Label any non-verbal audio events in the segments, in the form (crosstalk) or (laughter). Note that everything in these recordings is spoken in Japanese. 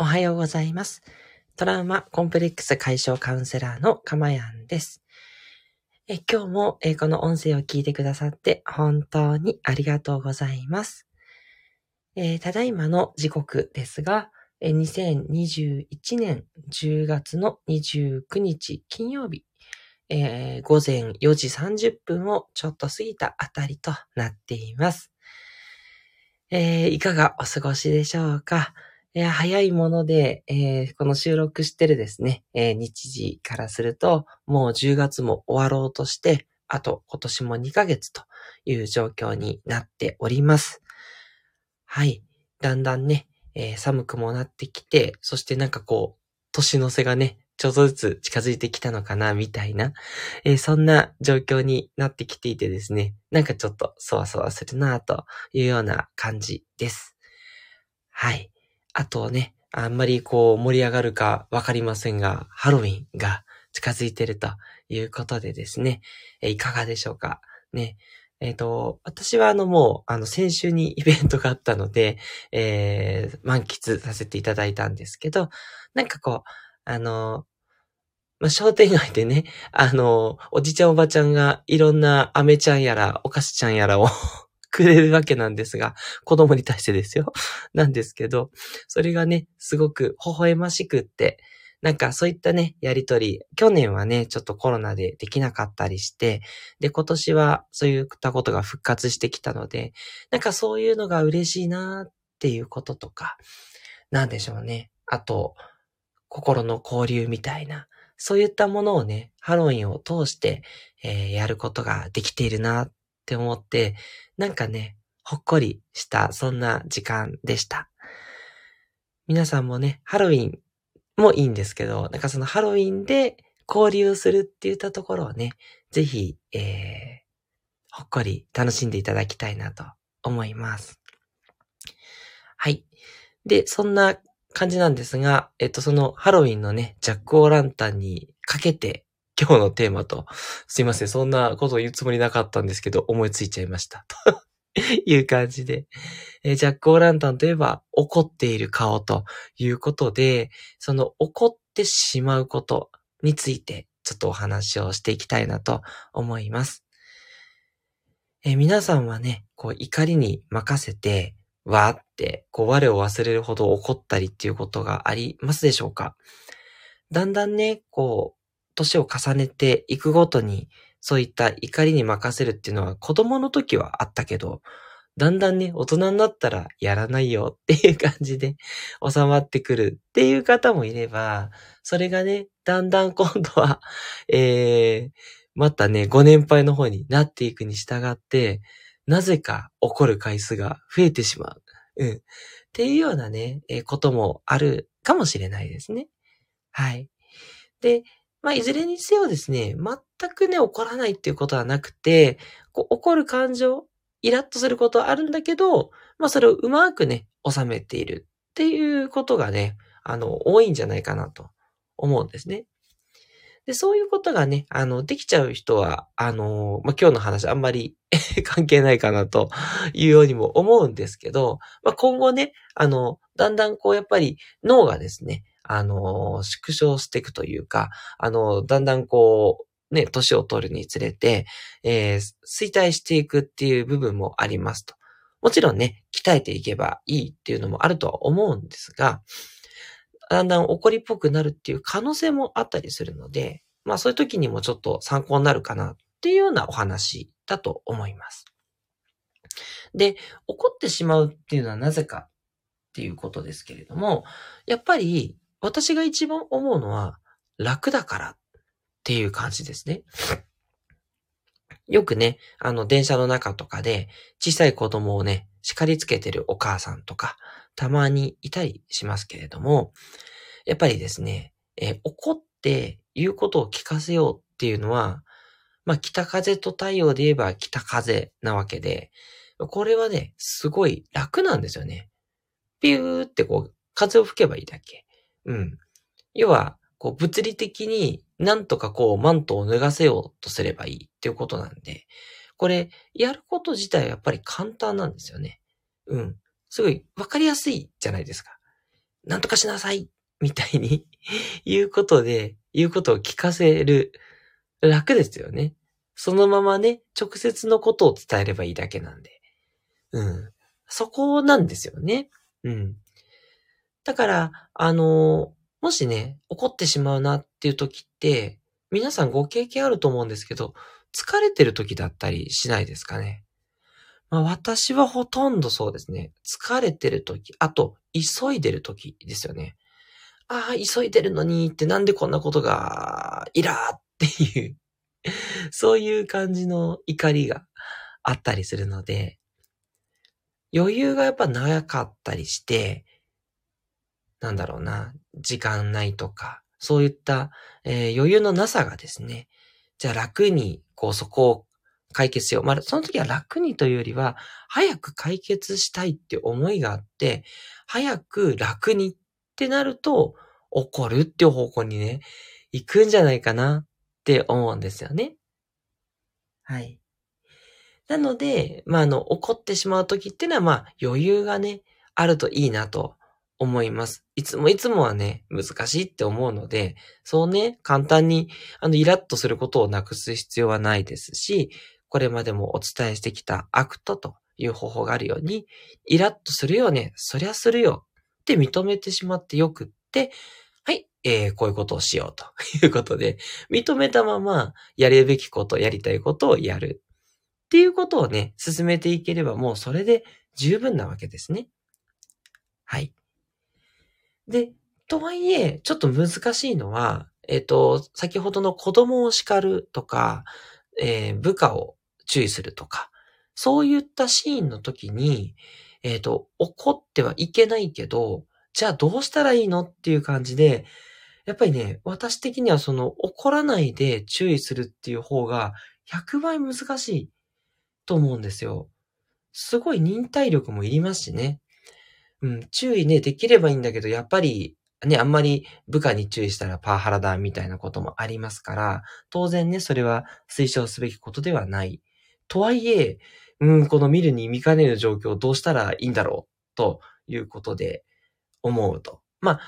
おはようございます。トラウマコンプレックス解消カウンセラーのかまやんです。え今日もえこの音声を聞いてくださって本当にありがとうございます。え、ただいまの時刻ですが、え2021年10月の29日金曜日、えー、午前4時30分をちょっと過ぎたあたりとなっています。えー、いかがお過ごしでしょうか？いや、早いもので、えー、この収録してるですね、えー、日時からすると、もう10月も終わろうとして、あと今年も2ヶ月という状況になっております。はい。だんだんね、え、寒くもなってきて、そしてなんかこう、年の瀬がね、ちょっとずつ近づいてきたのかな、みたいな、えー、そんな状況になってきていてですね、なんかちょっとそわそわするな、というような感じです。はい。あとね、あんまりこう盛り上がるかわかりませんが、ハロウィンが近づいてるということでですね、えいかがでしょうか？ね。えっ、ー、と、私はあのもう、あの先週にイベントがあったので、えー、満喫させていただいたんですけど、なんかこう、あの、まあ、商店街でね、あの、おじちゃんおばちゃんがいろんな飴ちゃんやら、お菓子ちゃんやらをくれるわけなんですが、子供に対してですよ。(laughs) なんですけど、それがね、すごく微笑ましくって、なんかそういったね、やりとり、去年はね、ちょっとコロナでできなかったりして、で、今年はそういったことが復活してきたので、なんかそういうのが嬉しいなっていうこととか、なんでしょうね。あと、心の交流みたいな、そういったものをね、ハロウィンを通して、えー、やることができているなっって思って、なんかね、ほっこりした、そんな時間でした。皆さんもね、ハロウィンもいいんですけど、なんかそのハロウィンで交流するって言ったところをね、ぜひ、えー、ほっこり楽しんでいただきたいなと思います。はい。で、そんな感じなんですが、えっと、そのハロウィンのね、ジャックオーランタンにかけて今日のテーマと、すいません、そんなことを言うつもりなかったんですけど、思いついちゃいました。と (laughs) いう感じで。えー、ジャック・オーランタンといえば、怒っている顔ということで、その怒ってしまうことについて、ちょっとお話をしていきたいなと思います。えー、皆さんはね、こう怒りに任せて、わーって、こう我を忘れるほど怒ったりっていうことがありますでしょうか？だんだんね、こう、年を重ねていくごとに、そういった怒りに任せるっていうのは子供の時はあったけど、だんだんね、大人になったらやらないよっていう感じで (laughs) 収まってくるっていう方もいれば、それがね、だんだん今度は、(laughs) えー、またね、ご年配の方になっていくに従って、なぜか怒る回数が増えてしまう。うん。っていうようなね、えー、こともあるかもしれないですね。はい。で、まあ、いずれにせよですね、全くね、怒らないっていうことはなくて、こう怒る感情、イラッとすることはあるんだけど、まあ、それをうまくね、収めているっていうことがね、あの、多いんじゃないかなと思うんですね。で、そういうことがね、あの、できちゃう人は、あの、まあ、今日の話あんまり (laughs) 関係ないかなというようにも思うんですけど、まあ、今後ね、あの、だんだんこうやっぱり脳がですね、あの、縮小していくというか、あの、だんだんこう、ね、年を取るにつれて、えー、衰退していくっていう部分もありますと。もちろんね、鍛えていけばいいっていうのもあるとは思うんですが、だんだん怒りっぽくなるっていう可能性もあったりするので、まあそういう時にもちょっと参考になるかなっていうようなお話だと思います。で、怒ってしまうっていうのはなぜかっていうことですけれども、やっぱり私が一番思うのは、楽だからっていう感じですね。よくね、あの、電車の中とかで、小さい子供をね、叱りつけてるお母さんとか、たまにいたりしますけれども、やっぱりですね、えー、怒って言うことを聞かせようっていうのは、まあ、北風と太陽で言えば北風なわけで、これはね、すごい楽なんですよね。ピューってこう、風を吹けばいいだけ。うん。要は、こう、物理的になんとかこう、マントを脱がせようとすればいいっていうことなんで、これ、やること自体はやっぱり簡単なんですよね。うん。すごいわかりやすいじゃないですか。なんとかしなさいみたいに (laughs) 言うことで、言うことを聞かせる。楽ですよね。そのままね、直接のことを伝えればいいだけなんで。うん。そこなんですよね。うん。だから、あの、もしね、怒ってしまうなっていう時って、皆さんご経験あると思うんですけど、疲れてる時だったりしないですかね。まあ私はほとんどそうですね。疲れてる時、あと、急いでる時ですよね。ああ、急いでるのにってなんでこんなことが、いらーっていうそういう感じの怒りがあったりするので、余裕がやっぱ長かったりして、なんだろうな、時間ないとか、そういった、えー、余裕のなさがですね、じゃあ楽に、こうそこを解決しよう。まあ、その時は楽にというよりは、早く解決したいって思いがあって、早く楽にってなると、怒るっていう方向にね、行くんじゃないかなって思うんですよね。はい。なので、まあ、あの、怒ってしまう時っていうのは、まあ、余裕がね、あるといいなと思います。いつもいつもはね、難しいって思うので、そうね、簡単に、あの、イラッとすることをなくす必要はないですし、これまでもお伝えしてきた ACT という方法があるように、イラッとするよね、そりゃするよって認めてしまってよくって、はい、えー、こういうことをしようということで、認めたまま、やるべきこと、やりたいことをやる。っていうことをね、進めていければもうそれで十分なわけですね。はい。で、とはいえ、ちょっと難しいのは、えっ、ー、と、先ほどの子供を叱るとか、えー、部下を注意するとか、そういったシーンの時に、えっ、ー、と、怒ってはいけないけど、じゃあどうしたらいいのっていう感じで、やっぱりね、私的にはその怒らないで注意するっていう方が100倍難しいと思うんですよ。すごい忍耐力もいりますしね。うん、注意ね、できればいいんだけど、やっぱり、ね、あんまり部下に注意したらパワハラだみたいなこともありますから、当然ね、それは推奨すべきことではない。とはいえ、うん、この見るに見かねる状況をどうしたらいいんだろう、ということで思うと。まあ、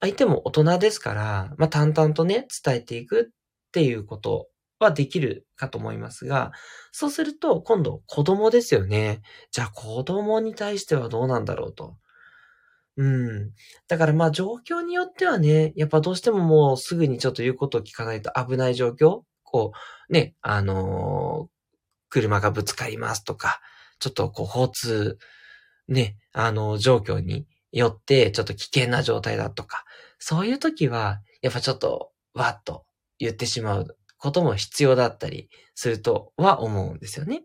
相手も大人ですから、まあ淡々とね、伝えていくっていうことはできるかと思いますが、そうすると今度子供ですよね。じゃあ子供に対してはどうなんだろうと。うん。だからまあ状況によってはね、やっぱどうしてももうすぐにちょっと言うことを聞かないと危ない状況？こう、ね、あのー、車がぶつかりますとか、ちょっとこう交通、ね、あの、状況によってちょっと危険な状態だとか、そういう時は、やっぱちょっと、わっと言ってしまうことも必要だったりするとは思うんですよね。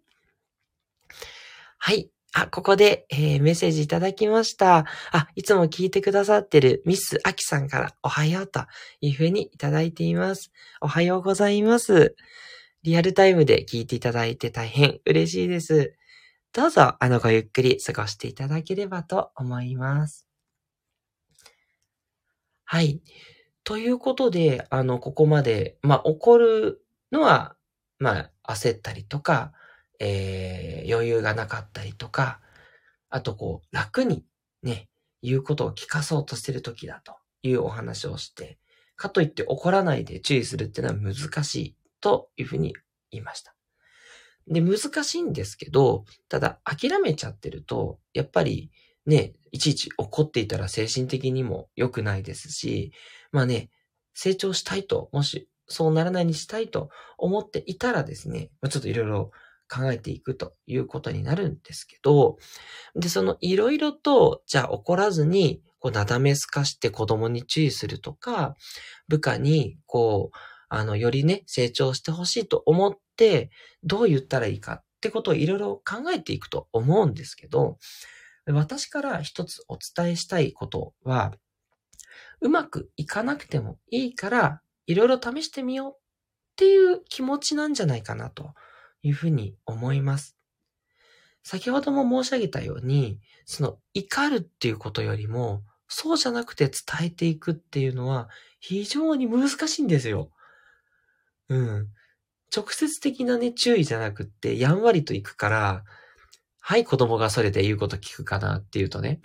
はい。あ、ここで、えー、メッセージいただきました。あ、いつも聞いてくださってるミス・アキさんからおはようというふうにいただいています。おはようございます。リアルタイムで聞いていただいて大変嬉しいです。どうぞ、あの、ごゆっくり過ごしていただければと思います。はい。ということで、あの、ここまで、まあ、怒るのは、まあ、焦ったりとか、えー、余裕がなかったりとか、あとこう、楽にね、言うことを聞かそうとしてる時だというお話をして、かといって怒らないで注意するっていうのは難しいというふうに言いました。で、難しいんですけど、ただ諦めちゃってると、やっぱりね、いちいち怒っていたら精神的にも良くないですし、まあね、成長したいと、もしそうならないにしたいと思っていたらですね、ちょっといろいろ考えていくということになるんですけど、で、そのいろいろと、じゃあ怒らずに、こう、なだめすかして子供に注意するとか、部下に、こう、あの、よりね、成長してほしいと思って、どう言ったらいいかってことをいろいろ考えていくと思うんですけど、私から一つお伝えしたいことは、うまくいかなくてもいいから、いろいろ試してみようっていう気持ちなんじゃないかなというふうに思います。先ほども申し上げたように、その怒るっていうことよりも、そうじゃなくて伝えていくっていうのは非常に難しいんですよ。うん。直接的なね、注意じゃなくって、やんわりといくから、はい、子供がそれで言うこと聞くかなっていうとね、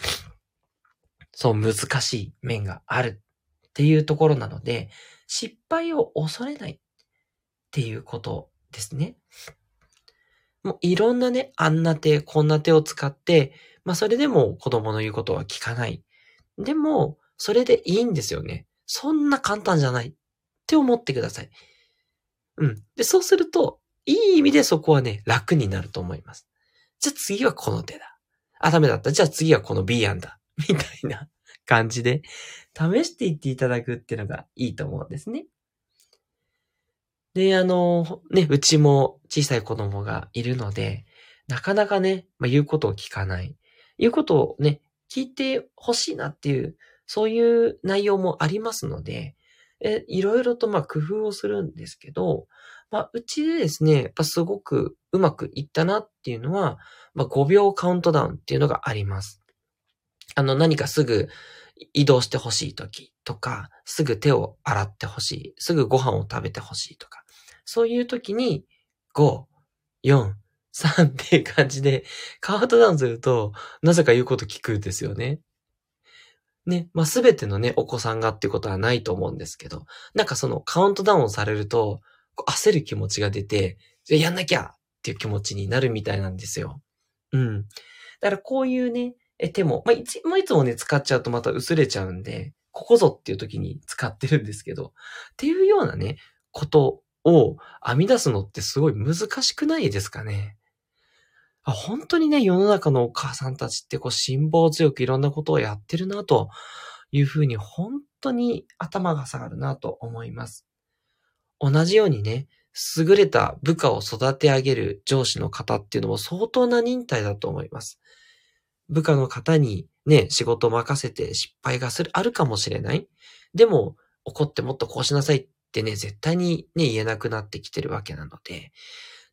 そう難しい面があるっていうところなので、失敗を恐れないっていうことですね。もういろんなね、あんな手、こんな手を使って、まあそれでも子供の言うことは聞かない。でも、それでいいんですよね。そんな簡単じゃないって思ってください。うん。で、そうすると、いい意味でそこはね、楽になると思います。じゃあ次はこの手だ。あ、ダメだった。じゃあ次はこの B 案だ。みたいな感じで、試していっていただくっていうのがいいと思うんですね。で、あの、ね、うちも小さい子供がいるので、なかなかね、まあ、言うことを聞かない。言うことをね、聞いてほしいなっていう、そういう内容もありますので、えいろいろとまあ工夫をするんですけど、まあ、うちでですね、やっぱすごくうまくいったなっていうのは、まあ、5秒カウントダウンっていうのがあります。あの、何かすぐ移動してほしい時とか、すぐ手を洗ってほしい、すぐご飯を食べてほしいとか、そういう時に、5、4、3っていう感じで、カウントダウンすると、なぜか言うこと聞くんですよね。ね、まあ、すべてのね、お子さんがってことはないと思うんですけど、なんかそのカウントダウンされると、焦る気持ちが出て、やんなきゃっていう気持ちになるみたいなんですよ。うん。だからこういうね、え手も、まあ、いつもいつもね、使っちゃうとまた薄れちゃうんで、ここぞっていう時に使ってるんですけど、っていうようなね、ことを編み出すのってすごい難しくないですかね？本当にね、世の中のお母さんたちってこう辛抱強くいろんなことをやってるなというふうに本当に頭が下がるなと思います。同じようにね、優れた部下を育て上げる上司の方っていうのも相当な忍耐だと思います。部下の方にね、仕事を任せて失敗がする、あるかもしれない。でも、怒ってもっとこうしなさいっってね、絶対にね、言えなくなってきてるわけなので、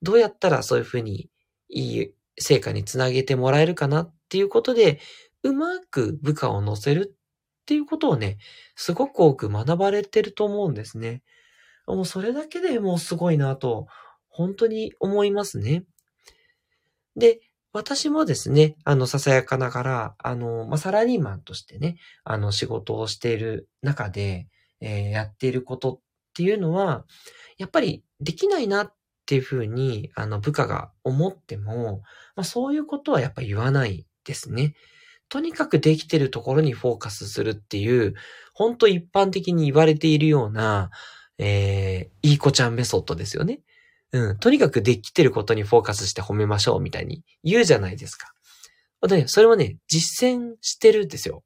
どうやったらそういうふうにいい成果につなげてもらえるかなっていうことで、うまく部下を乗せるっていうことをね、すごく多く学ばれてると思うんですね。もうそれだけでもうすごいなと、本当に思いますね。で、私もですね、あの、ささやかながら、あの、まあ、サラリーマンとしてね、あの、仕事をしている中で、えー、やっていることっていうのは、やっぱりできないなっていうふうに、あの、部下が思っても、まあ、そういうことはやっぱ言わないですね。とにかくできてるところにフォーカスするっていう、本当一般的に言われているような、えー、いい子ちゃんメソッドですよね。うん。とにかくできてることにフォーカスして褒めましょうみたいに言うじゃないですか。で、それはね、実践してるんですよ。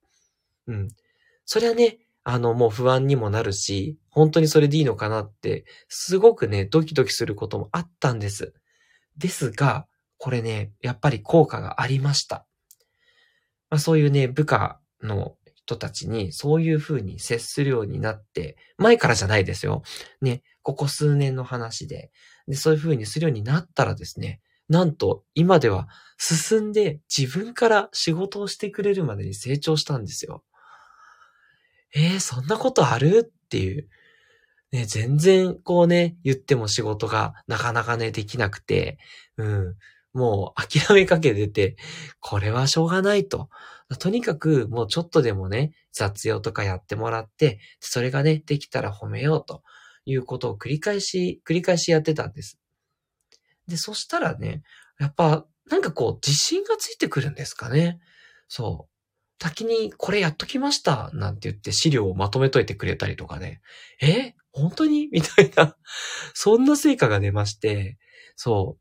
うん。それはね、あの、もう不安にもなるし、本当にそれでいいのかなって、すごくね、ドキドキすることもあったんです。ですが、これね、やっぱり効果がありました。まあ、そういうね、部下の人たちにそういう風に接するようになって、前からじゃないですよ。ね、ここ数年の話で。で、そういう風にするようになったらですね、なんと今では進んで自分から仕事をしてくれるまでに成長したんですよ。えー、そんなことある？っていう。ね、全然こうね、言っても仕事がなかなかね、できなくて、うん。もう諦めかけてて、これはしょうがないと。とにかくもうちょっとでもね、雑用とかやってもらって、それがね、できたら褒めようということを繰り返し、繰り返しやってたんです。で、そしたらね、やっぱ、なんかこう、自信がついてくるんですかね。そう。先にこれやっときましたなんて言って資料をまとめといてくれたりとかね。え？本当に？(laughs) みたいなそんな成果が出まして、そ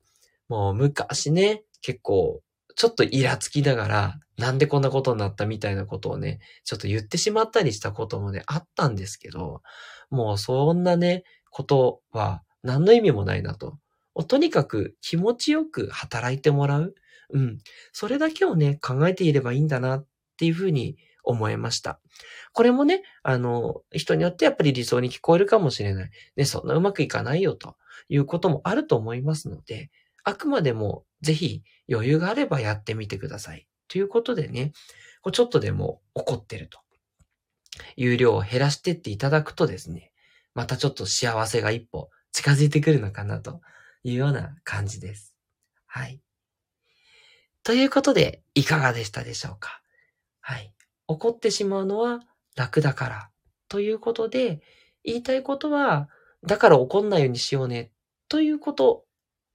う。もう昔ね、結構、ちょっとイラつきながら、なんでこんなことになったみたいなことをね、ちょっと言ってしまったりしたこともね、あったんですけど、もうそんなね、ことは何の意味もないなと。とにかく気持ちよく働いてもらう。うん。それだけをね、考えていればいいんだなっていうふうに思いました。これもね、あの、人によってやっぱり理想に聞こえるかもしれない。ね、そんなうまくいかないよということもあると思いますので、あくまでもぜひ余裕があればやってみてください。ということでね、ちょっとでも怒ってると。有料を減らしてっていただくとですね、またちょっと幸せが一歩近づいてくるのかなというような感じです。はい。ということで、いかがでしたでしょうか？はい。怒ってしまうのは楽だから。ということで、言いたいことは、だから怒んないようにしようね。ということ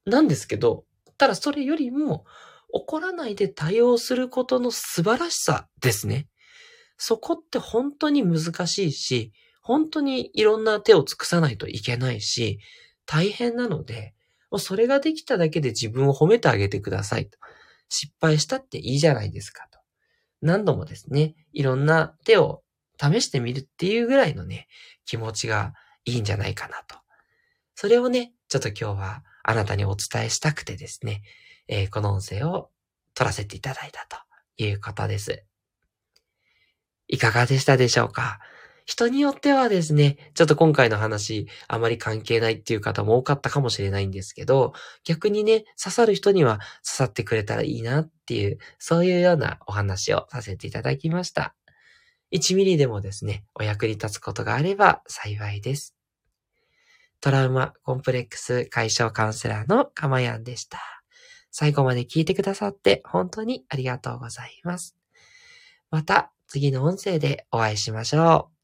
なんですけど、ただそれよりも、怒らないで対応することの素晴らしさですね。そこって本当に難しいし、本当にいろんな手を尽くさないといけないし、大変なので、それができただけで自分を褒めてあげてください。失敗したっていいじゃないですか。何度もですね、いろんな手を試してみるっていうぐらいのね、気持ちがいいんじゃないかなと。それをね、ちょっと今日はあなたにお伝えしたくてですね、えー、この音声を撮らせていただいたということです。いかがでしたでしょうか？人によってはですね、ちょっと今回の話、あまり関係ないっていう方も多かったかもしれないんですけど、逆にね、刺さる人には刺さってくれたらいいなっていう、そういうようなお話をさせていただきました。1ミリでもですね、お役に立つことがあれば幸いです。トラウマコンプレックス解消カウンセラーのかまやんでした。最後まで聞いてくださって本当にありがとうございます。また次の音声でお会いしましょう。